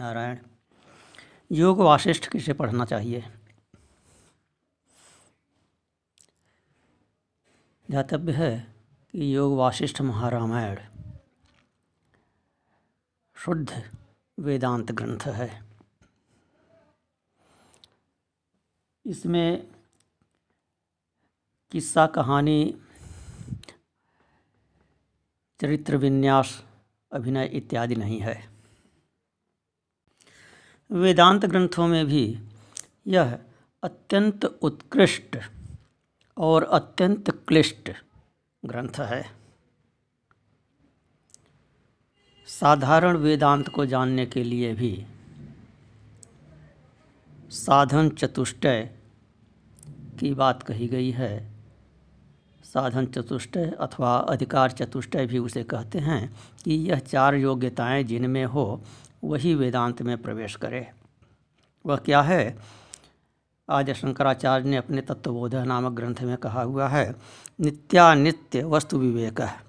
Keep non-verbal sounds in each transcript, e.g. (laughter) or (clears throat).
नारायण, योग वाशिष्ठ किसे पढ़ना चाहिए? ध्यातव्य है कि योग वाशिष्ठ महारामायण शुद्ध वेदांत ग्रंथ है। इसमें किस्सा, कहानी, चरित्र, विन्यास, अभिनय इत्यादि नहीं है। वेदांत ग्रंथों में भी यह अत्यंत उत्कृष्ट और अत्यंत क्लिष्ट ग्रंथ है। साधारण वेदांत को जानने के लिए भी साधन चतुष्टय की बात कही गई है। साधन चतुष्टय अथवा अधिकार चतुष्टय भी उसे कहते हैं कि यह चार योग्यताएँ जिनमें हो वही वेदांत में प्रवेश करे। वह क्या है? आज शंकराचार्य ने अपने तत्वबोध नामक ग्रंथ में कहा हुआ है नित्यानित्य वस्तु विवेक। है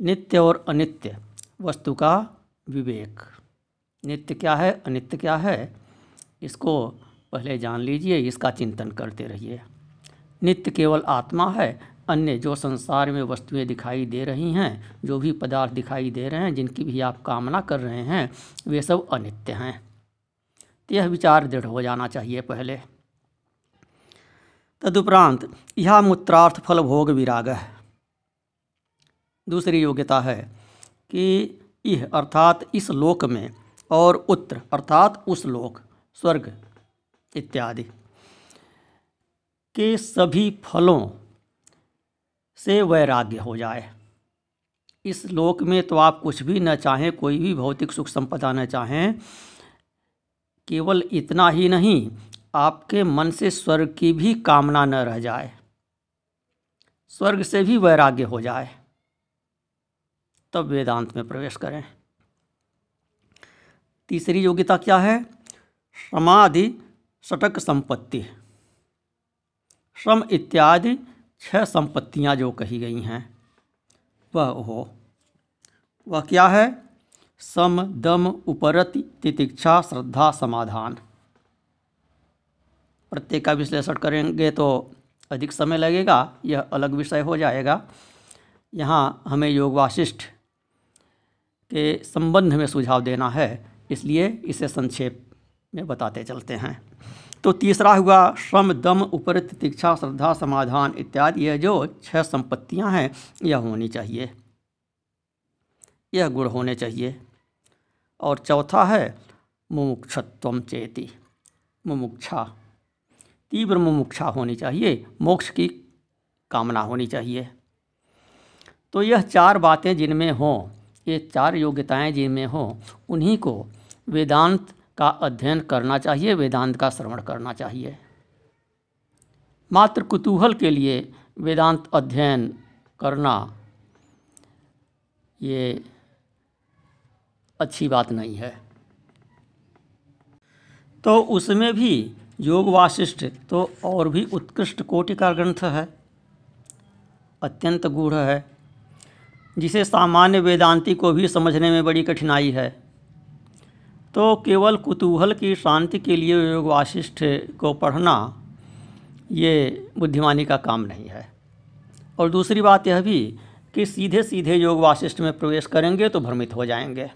नित्य और अनित्य वस्तु का विवेक। नित्य क्या है? अनित्य क्या है? इसको पहले जान लीजिए, इसका चिंतन करते रहिए। नित्य केवल आत्मा है अन्य जो संसार में वस्तुएँ दिखाई दे रही हैं, जो भी पदार्थ दिखाई दे रहे हैं, जिनकी भी आप कामना कर रहे हैं, वे सब अनित्य हैं। तो यह विचार दृढ़ हो जाना चाहिए पहले। तदुपरांत, यह मूत्रार्थ फल भोग विराग है। दूसरी योग्यता है कि यह अर्थात इस लोक में और उत्तर अर्थात उस लोक, स्वर्ग इत्यादि के सभी फलों से वैराग्य हो जाए। इस लोक में तो आप कुछ भी न चाहें, कोई भी भौतिक सुख संपदा न चाहें, केवल इतना ही नहीं, आपके मन से स्वर्ग की भी कामना न रह जाए। स्वर्ग से भी वैराग्य हो जाए। तब वेदांत में प्रवेश करें। तीसरी योग्यता क्या है? समाधि सटक संपत्ति। श्रम इत्यादि छह संपत्तियाँ जो कही गई हैं, वह हो। वह क्या है? सम, दम, उपरति, तितिक्षा, श्रद्धा, समाधान। प्रत्येक का विश्लेषण करेंगे तो अधिक समय लगेगा, यह अलग विषय हो जाएगा। यहाँ हमें योग वाशिष्ठ के संबंध में सुझाव देना है, इसलिए इसे संक्षेप में बताते चलते हैं। तो तीसरा हुआ श्रम, दम उपर तितिक्षा श्रद्धा, समाधान इत्यादि। यह जो छह संपत्तियाँ हैं, यह होनी चाहिए। यह गुण होने चाहिए। और चौथा है, मुमुक्षत्व चेती। मुमुक्षा, तीव्र मुमुक्षा होनी चाहिए। मोक्ष की कामना होनी चाहिए। तो यह चार बातें जिनमें हों, ये चार योग्यताएँ जिनमें हों, उन्हीं को वेदांत का अध्ययन करना चाहिए, वेदांत का श्रवण करना चाहिए। मात्र कुतूहल के लिए वेदांत अध्ययन करना, ये अच्छी बात नहीं है। तो उसमें भी योग वाशिष्ठ तो और भी उत्कृष्ट कोटि का ग्रंथ है, अत्यंत गूढ़ है, जिसे सामान्य वेदांती को भी समझने में बड़ी कठिनाई है। तो केवल कुतूहल की शांति के लिए योग वाशिष्ठ को पढ़ना ये बुद्धिमानी का काम नहीं है। और दूसरी बात यह भी कि सीधे सीधे योग वाशिष्ठ में प्रवेश करेंगे तो भ्रमित हो जाएँगे।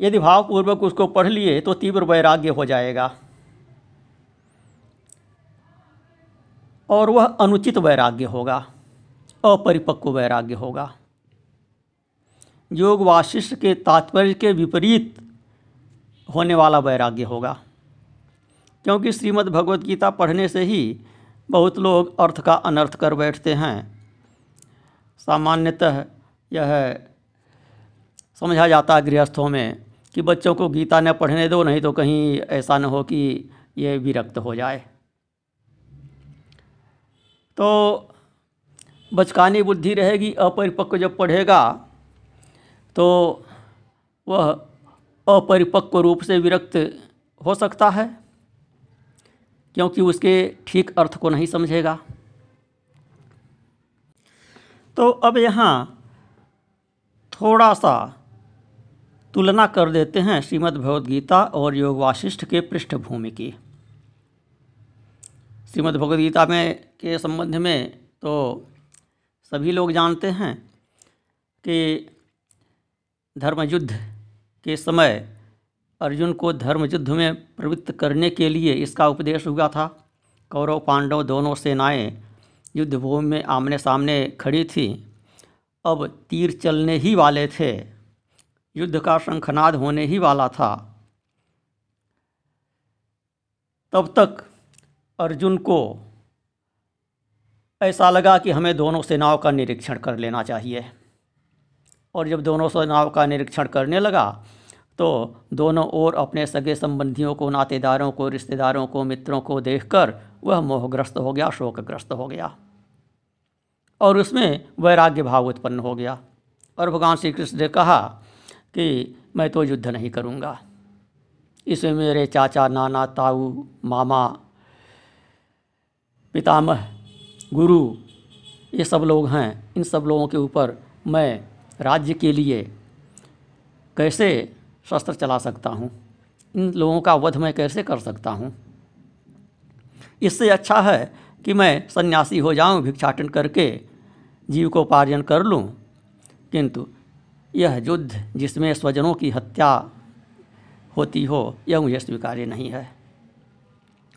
यदि भावपूर्वक उसको पढ़ लिए तो तीव्र वैराग्य हो जाएगा। और वह अनुचित वैराग्य होगा, अपरिपक्व वैराग्य होगा। योग वाशिष्ठ के तात्पर्य के विपरीत होने वाला वैराग्य होगा। क्योंकि श्रीमद् भगवत गीता पढ़ने से ही बहुत लोग अर्थ का अनर्थ कर बैठते हैं। सामान्यतः यह समझा जाता है गृहस्थों में कि बच्चों को गीता न पढ़ने दो, नहीं तो कहीं ऐसा न हो कि ये विरक्त हो जाए। तो बचकानी बुद्धि रहेगी, अपरिपक्व जब पढ़ेगा तो वह अपरिपक्व रूप से विरक्त हो सकता है, क्योंकि उसके ठीक अर्थ को नहीं समझेगा। तो अब यहाँ थोड़ा सा तुलना कर देते हैं श्रीमद् भगवद गीता और योग वाशिष्ठ के पृष्ठभूमि की। श्रीमद् भगवद गीता में के संबंध में तो सभी लोग जानते हैं कि धर्म युद्ध के समय अर्जुन को धर्म युद्ध में प्रवृत्त करने के लिए इसका उपदेश हुआ था। कौरव, पांडव दोनों सेनाएँ युद्धभूमि में आमने सामने खड़ी थी। अब तीर चलने ही वाले थे। युद्ध का शंखनाद होने ही वाला था। तब तक अर्जुन को ऐसा लगा कि हमें दोनों सेनाओं का निरीक्षण कर लेना चाहिए। और जब दोनों सेनाओं का निरीक्षण करने लगा तो दोनों ओर अपने सगे संबंधियों को, नातेदारों को, रिश्तेदारों को, मित्रों को देखकर वह मोहग्रस्त हो गया, शोकग्रस्त हो गया। और उसमें वैराग्य भाव उत्पन्न हो गया। और भगवान श्री कृष्ण ने कहा कि मैं तो युद्ध नहीं करूँगा। इसमें मेरे चाचा, नाना, ताऊ, मामा, पितामह, गुरु, ये सब लोग हैं। इन सब लोगों के ऊपर मैं राज्य के लिए कैसे शस्त्र चला सकता हूँ? इन लोगों का वध मैं कैसे कर सकता हूँ? इससे अच्छा है कि मैं सन्यासी हो जाऊँ, भिक्षाटन करके जीविकोपार्जन कर लूँ। किंतु यह युद्ध जिसमें स्वजनों की हत्या होती हो, यह मुझे स्वीकार्य नहीं है।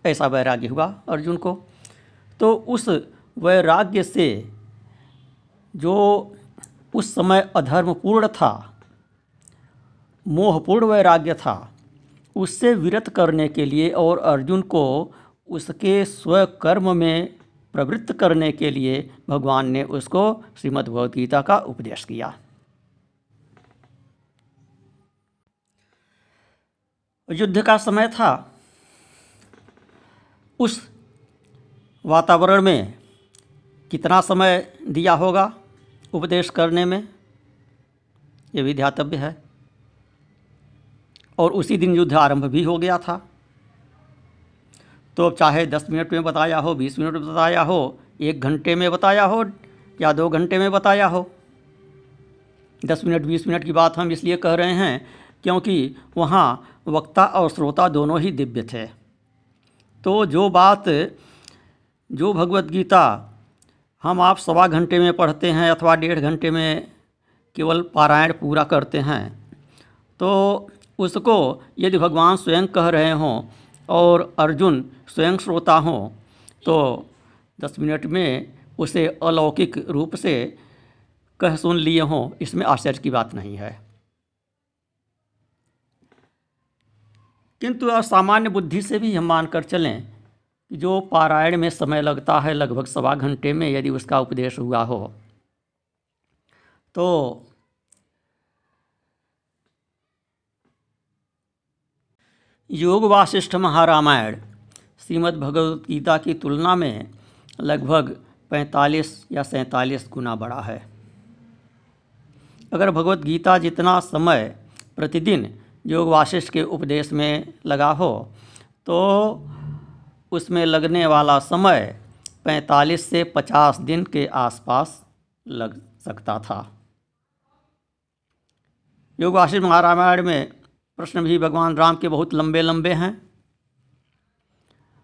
ऐसा वैराग्य हुआ अर्जुन को। तो उस वैराग्य से जो उस समय अधर्मपूर्ण था, मोहपूर्ण वैराग्य था। उससे विरत करने के लिए और अर्जुन को उसके स्वकर्म में प्रवृत्त करने के लिए भगवान ने उसको श्रीमद् का उपदेश किया। युद्ध का समय था। उस वातावरण में कितना समय दिया होगा? उपदेश करने में ये भी ध्यातव्य है। और उसी दिन युद्ध आरंभ भी हो गया था। तो चाहे दस मिनट में बताया हो, बीस मिनट में बताया हो, एक घंटे में बताया हो या दो घंटे में बताया हो, दस मिनट, बीस मिनट की बात हम इसलिए कह रहे हैं क्योंकि वहाँ वक्ता और श्रोता दोनों ही दिव्य थे। तो जो बात, जो भगवत गीता हम आप सवा घंटे में पढ़ते हैं अथवा डेढ़ घंटे में केवल पारायण पूरा करते हैं। तो उसको यदि भगवान स्वयं कह रहे हों और अर्जुन स्वयं श्रोता हों तो दस मिनट में उसे अलौकिक रूप से कह सुन लिए हों, इसमें आश्चर्य की बात नहीं है। किंतु असामान्य बुद्धि से भी हम मानकर चलें जो पारायण में समय लगता है, लगभग सवा घंटे में यदि उसका उपदेश हुआ हो। तो योग वासिष्ठ महारामायण श्रीमद् भगवद गीता की तुलना में लगभग 45 या सैंतालीस गुना बड़ा है। अगर भगवत गीता जितना समय प्रतिदिन योग वाशिष्ठ के उपदेश में लगा हो तो उसमें लगने वाला समय 45 से 50 दिन के आसपास लग सकता था। योग महारामायण में प्रश्न भी भगवान राम के बहुत लंबे लंबे हैं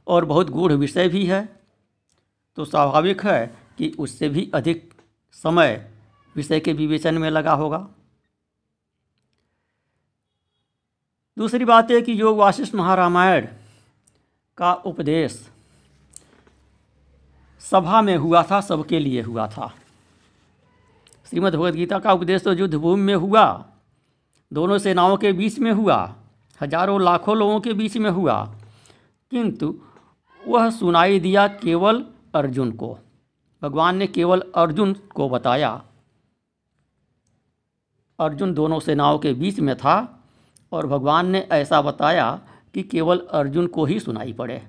और बहुत गूढ़ विषय भी है। तो स्वाभाविक है कि उससे भी अधिक समय विषय के विवेचन में लगा होगा। दूसरी बात है कि योग वाशिष्ठ महारामायण का उपदेश। सभा में हुआ था, सबके लिए हुआ था। श्रीमद् भगवद्गीता का उपदेश तो युद्ध भूमि में हुआ। दोनों सेनाओं के बीच में हुआ। हज़ारों, लाखों लोगों के बीच में हुआ। किंतु वह सुनाई दिया केवल अर्जुन को। भगवान ने केवल अर्जुन को बताया। अर्जुन दोनों सेनाओं के बीच में था और भगवान ने ऐसा बताया कि केवल अर्जुन को ही सुनाई पड़े।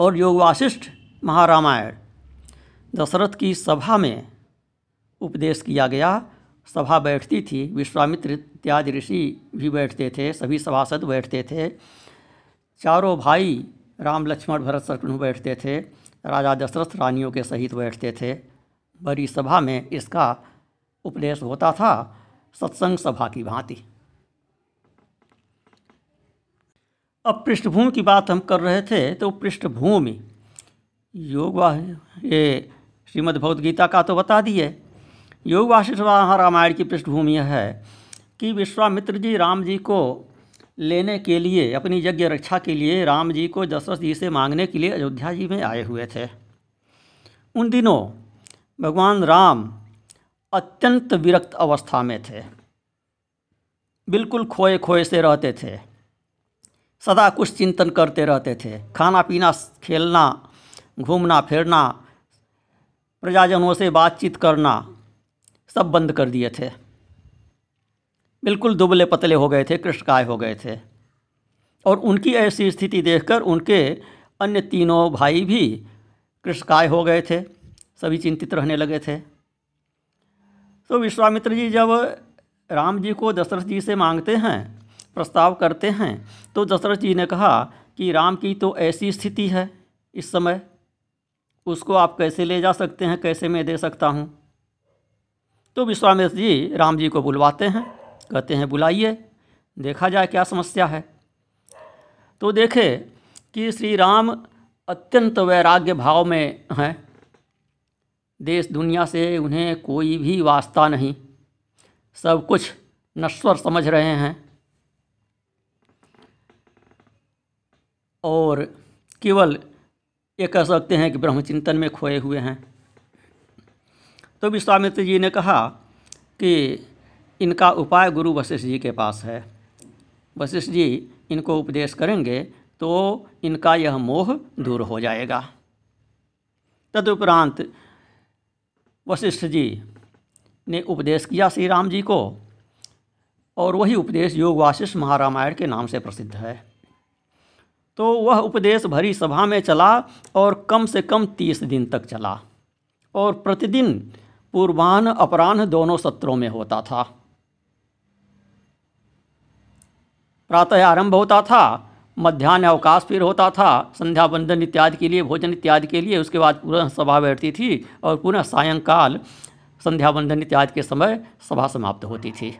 और योग वाशिष्ठ महारामायण, दशरथ की सभा में उपदेश किया गया। सभा बैठती थी, विश्वामित्र इत्यादि ऋषि भी बैठते थे, सभी सभासद बैठते थे। चारों भाई राम, लक्ष्मण, भरत, शत्रुघ्न बैठते थे। राजा दशरथ रानियों के सहित बैठते थे। बड़ी सभा में इसका उपदेश होता था, सत्संग सभा की भांति। अब पृष्ठभूमि की बात हम कर रहे थे तो पृष्ठभूमि, योग ये श्रीमद् भगवद गीता का तो बता दिए। योग वाशिष्ठ रामायण की पृष्ठभूमि है कि विश्वामित्र जी राम जी को लेने के लिए, अपनी यज्ञ रक्षा के लिए राम जी को दशरथ जी से मांगने के लिए अयोध्या जी में आए हुए थे। उन दिनों भगवान राम अत्यंत विरक्त अवस्था में थे। बिल्कुल खोए खोए से रहते थे। सदा कुछ चिंतन करते रहते थे। खाना पीना, खेलना, घूमना, फिरना, प्रजाजनों से बातचीत करना, सब बंद कर दिए थे। बिल्कुल दुबले पतले हो गए थे, कृष्णकाय हो गए थे। और उनकी ऐसी स्थिति देखकर उनके अन्य तीनों भाई भी कृष्णकाय हो गए थे, सभी चिंतित रहने लगे थे। तो विश्वामित्र जी जब राम जी को दशरथ जी से मांगते हैं प्रस्ताव करते हैं। तो दशरथ जी ने कहा कि राम की तो ऐसी स्थिति है इस समय। उसको आप कैसे ले जा सकते हैं, कैसे मैं दे सकता हूँ? तो विश्वामित्र जी राम जी को बुलवाते हैं, कहते हैं, बुलाइए, देखा जाए क्या समस्या है। तो देखे कि श्री राम अत्यंत वैराग्य भाव में हैं। देश दुनिया से उन्हें कोई भी वास्ता नहीं। सब कुछ नश्वर समझ रहे हैं। और केवल ये कह सकते हैं कि ब्रह्मचिंतन में खोए हुए हैं। तो विश्वामित्र जी ने कहा कि इनका उपाय गुरु वशिष्ठ जी के पास है। वशिष्ठ जी इनको उपदेश करेंगे तो इनका यह मोह दूर हो जाएगा। तदुपरांत वशिष्ठ जी ने उपदेश किया श्री राम जी को और वही उपदेश योग वाशिष्ठ महारामायण के नाम से प्रसिद्ध है। तो वह उपदेश भरी सभा में चला और कम से कम तीस दिन तक चला। और प्रतिदिन पूर्वान्ह अपराह्न दोनों सत्रों में होता था। प्रातः आरंभ होता था मध्यान्ह अवकाश फिर होता था, संध्या बंदन इत्यादि के लिए, भोजन इत्यादि के लिए, उसके बाद पुनः सभा बैठती थी और पुनः सायंकाल संध्या बंदन इत्यादि के समय सभा समाप्त होती थी।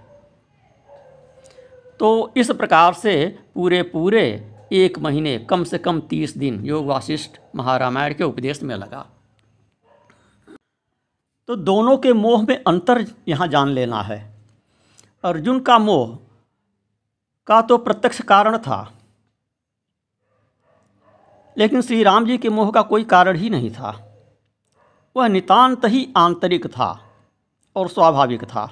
तो इस प्रकार से पूरे पूरे एक महीने, कम से कम तीस दिन योग वाशिष्ठ महारामायण के उपदेश में लगा। तो दोनों के मोह में अंतर यहाँ जान लेना है। अर्जुन का मोह का तो प्रत्यक्ष कारण था, लेकिन श्री राम जी के मोह का कोई कारण ही नहीं था। वह नितांत ही आंतरिक था और स्वाभाविक था।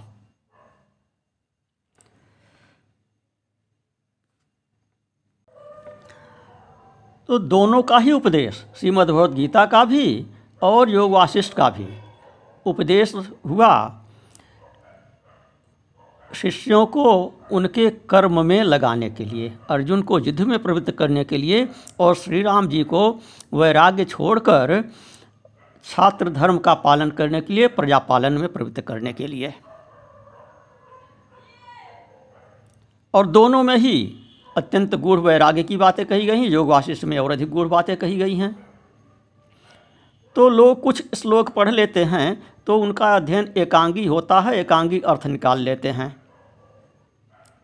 तो दोनों का ही उपदेश श्रीमद् भगवद गीता का भी और योग वाशिष्ठ का भी। उपदेश हुआ, शिष्यों को उनके कर्म में लगाने के लिए, अर्जुन को युद्ध में प्रवृत्त करने के लिए और श्री राम जी को वैराग्य छोड़कर छात्र धर्म का पालन करने के लिए प्रजा पालन में प्रवृत्त करने के लिए। और दोनों में ही अत्यंत गूढ़ वैराग्य की बातें कही गई हैं योग वाशिष्ठ में और अधिक गूढ़ बातें कही गई हैं। तो लोग कुछ श्लोक पढ़ लेते हैं तो उनका अध्ययन एकांगी होता है, एकांगी अर्थ निकाल लेते हैं।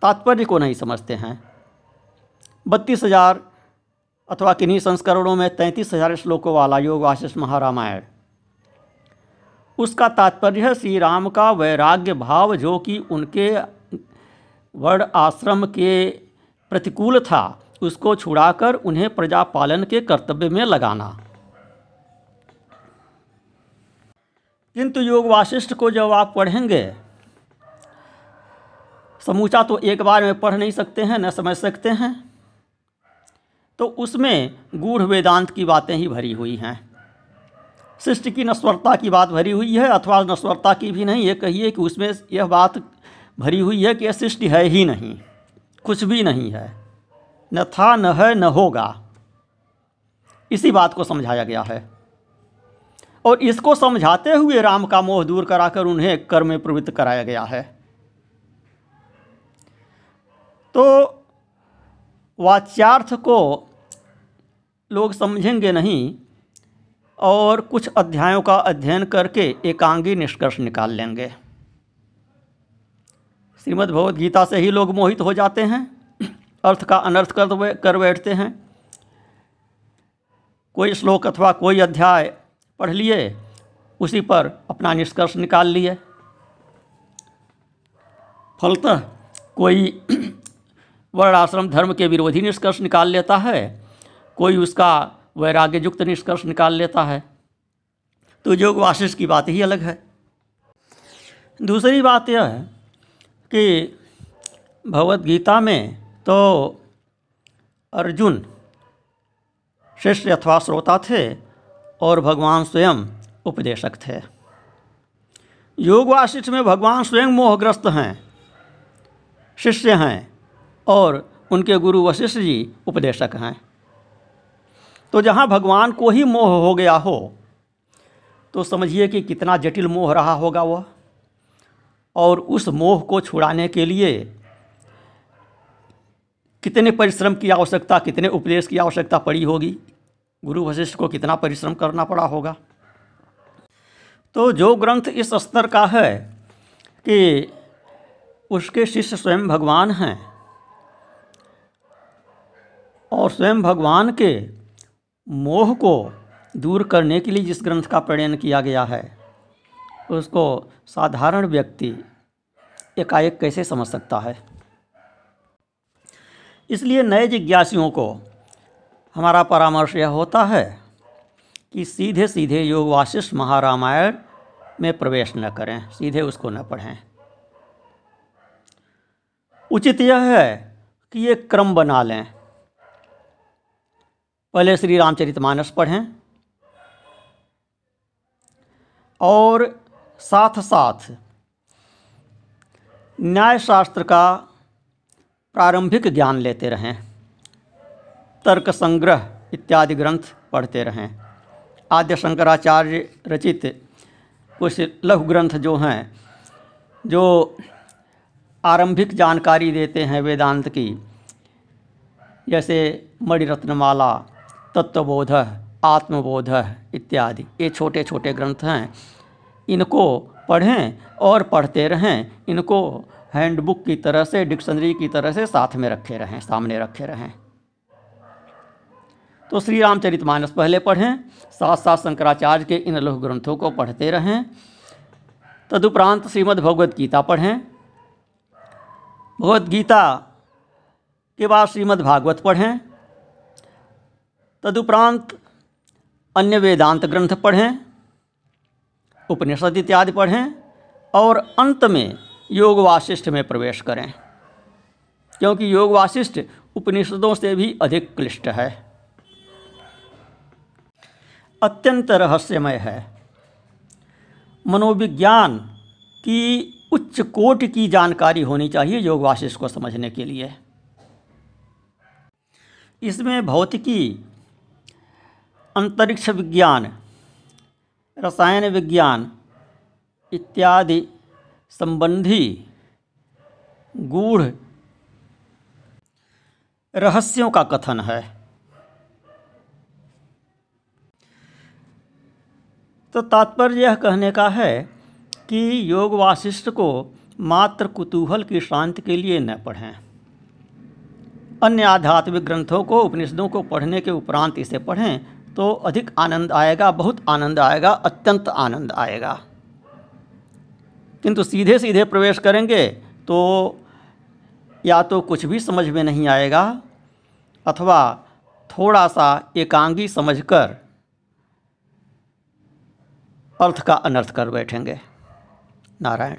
तात्पर्य को नहीं समझते हैं। बत्तीस हज़ार अथवा किन्हीं संस्करणों में तैंतीस हज़ार श्लोकों वाला योग वाशिष्ठ महारामायण। उसका तात्पर्य है श्री राम का वैराग्य भाव जो कि उनके वर्ण आश्रम के प्रतिकूल था, उसको छुड़ाकर उन्हें प्रजा पालन के कर्तव्य में लगाना। किंतु योग वाशिष्ठ को जब आप पढ़ेंगे, समूचा तो एक बार में पढ़ नहीं सकते हैं, न समझ सकते हैं तो उसमें गूढ़ वेदांत की बातें ही भरी हुई हैं। सृष्टि की नस्वरता की बात भरी हुई है, अथवा नस्वरता की भी नहीं, ये कहिए कि उसमें यह बात भरी हुई है कि यह सृष्टि है ही नहीं। कुछ भी नहीं है। न था, न है, न होगा। इसी बात को समझाया गया है। और इसको समझाते हुए राम का मोह दूर कराकर उन्हें कर्म में प्रवृत्त कराया गया है। तो वाच्यार्थ को लोग समझेंगे नहीं और कुछ अध्यायों का अध्ययन करके एकांगी निष्कर्ष निकाल लेंगे। श्रीमद् भगवद गीता से ही लोग मोहित हो जाते हैं। अर्थ का अनर्थ कर कर बैठते हैं। कोई श्लोक अथवा कोई अध्याय पढ़ लिए, उसी पर अपना निष्कर्ष निकाल लिए। फलतः कोई (clears throat) वर्ण आश्रम धर्म के विरोधी निष्कर्ष निकाल लेता है, कोई उसका वैराग्य युक्त निष्कर्ष निकाल लेता है। तो योग वाशिष्ठ की बात ही अलग है। दूसरी बात यह है कि भगवत गीता में तो अर्जुन शिष्य अथवा श्रोता थे और भगवान स्वयं उपदेशक थे। योग वाशिष्ठ में भगवान स्वयं मोहग्रस्त हैं, शिष्य हैं और उनके गुरु वशिष्ठ जी उपदेशक हैं। तो जहाँ भगवान को ही मोह हो गया हो तो समझिए कि कितना जटिल मोह रहा होगा वह। और उस मोह को छुड़ाने के लिए कितने परिश्रम की आवश्यकता, कितने उपदेश की आवश्यकता पड़ी होगी? गुरु वशिष्ठ को कितना परिश्रम करना पड़ा होगा? तो जो ग्रंथ इस स्तर का है कि उसके शिष्य स्वयं भगवान हैं और स्वयं भगवान के मोह को दूर करने के लिए जिस ग्रंथ का प्रणयन किया गया है उसको साधारण व्यक्ति एकाएक कैसे समझ सकता है? इसलिए नए जिज्ञासियों को हमारा परामर्श यह होता है कि सीधे सीधे योग वाशिष्ठ महारामायण में प्रवेश न करें, सीधे उसको न पढ़ें। उचित यह है कि ये क्रम बना लें। पहले श्री रामचरितमानस पढ़ें और साथ साथ न्याय शास्त्र का प्रारंभिक ज्ञान लेते रहें, तर्क संग्रह इत्यादि ग्रंथ पढ़ते रहें। आद्य शंकराचार्य रचित कुछ लघु ग्रंथ जो हैं, जो आरंभिक जानकारी देते हैं वेदांत की, जैसे मणिरत्नमाला, तत्वबोध, आत्मबोध इत्यादि। ये छोटे छोटे ग्रंथ हैं। इनको पढ़ें और पढ़ते रहें। इनको हैंडबुक की तरह से, डिक्शनरी की तरह से साथ में रखे रहें, सामने रखे रहें। तो श्री रामचरितमानस पहले पढ़ें साथ साथ शंकराचार्य के इन लघु ग्रंथों को पढ़ते रहें। तदुपरांत श्रीमद् भगवद गीता पढ़ें। भगवद गीता के बाद श्रीमद् भागवत पढ़ें। तदुपरांत अन्य वेदांत ग्रंथ पढ़ें। उपनिषद इत्यादि पढ़ें और अंत में योग वाशिष्ठ में प्रवेश करें। क्योंकि योग वाशिष्ठ उपनिषदों से भी अधिक क्लिष्ट है। अत्यंत रहस्यमय है। मनोविज्ञान की उच्च कोटि की जानकारी होनी चाहिए योग वाशिष्ठ को समझने के लिए। इसमें भौतिकी, अंतरिक्ष विज्ञान रसायन विज्ञान इत्यादि संबंधी गूढ़ रहस्यों का कथन है। तो तात्पर्य यह कहने का है कि योग वाशिष्ठ को मात्र कुतूहल की शांति के लिए न पढ़ें। अन्य आध्यात्मिक ग्रंथों को, उपनिषदों को पढ़ने के उपरांत इसे पढ़ें। तो अधिक आनंद आएगा, बहुत आनंद आएगा, अत्यंत आनंद आएगा। किंतु सीधे सीधे प्रवेश करेंगे तो या तो कुछ भी समझ में नहीं आएगा, अथवा थोड़ा सा एकांगी समझकर अर्थ का अनर्थ कर बैठेंगे। नारायण।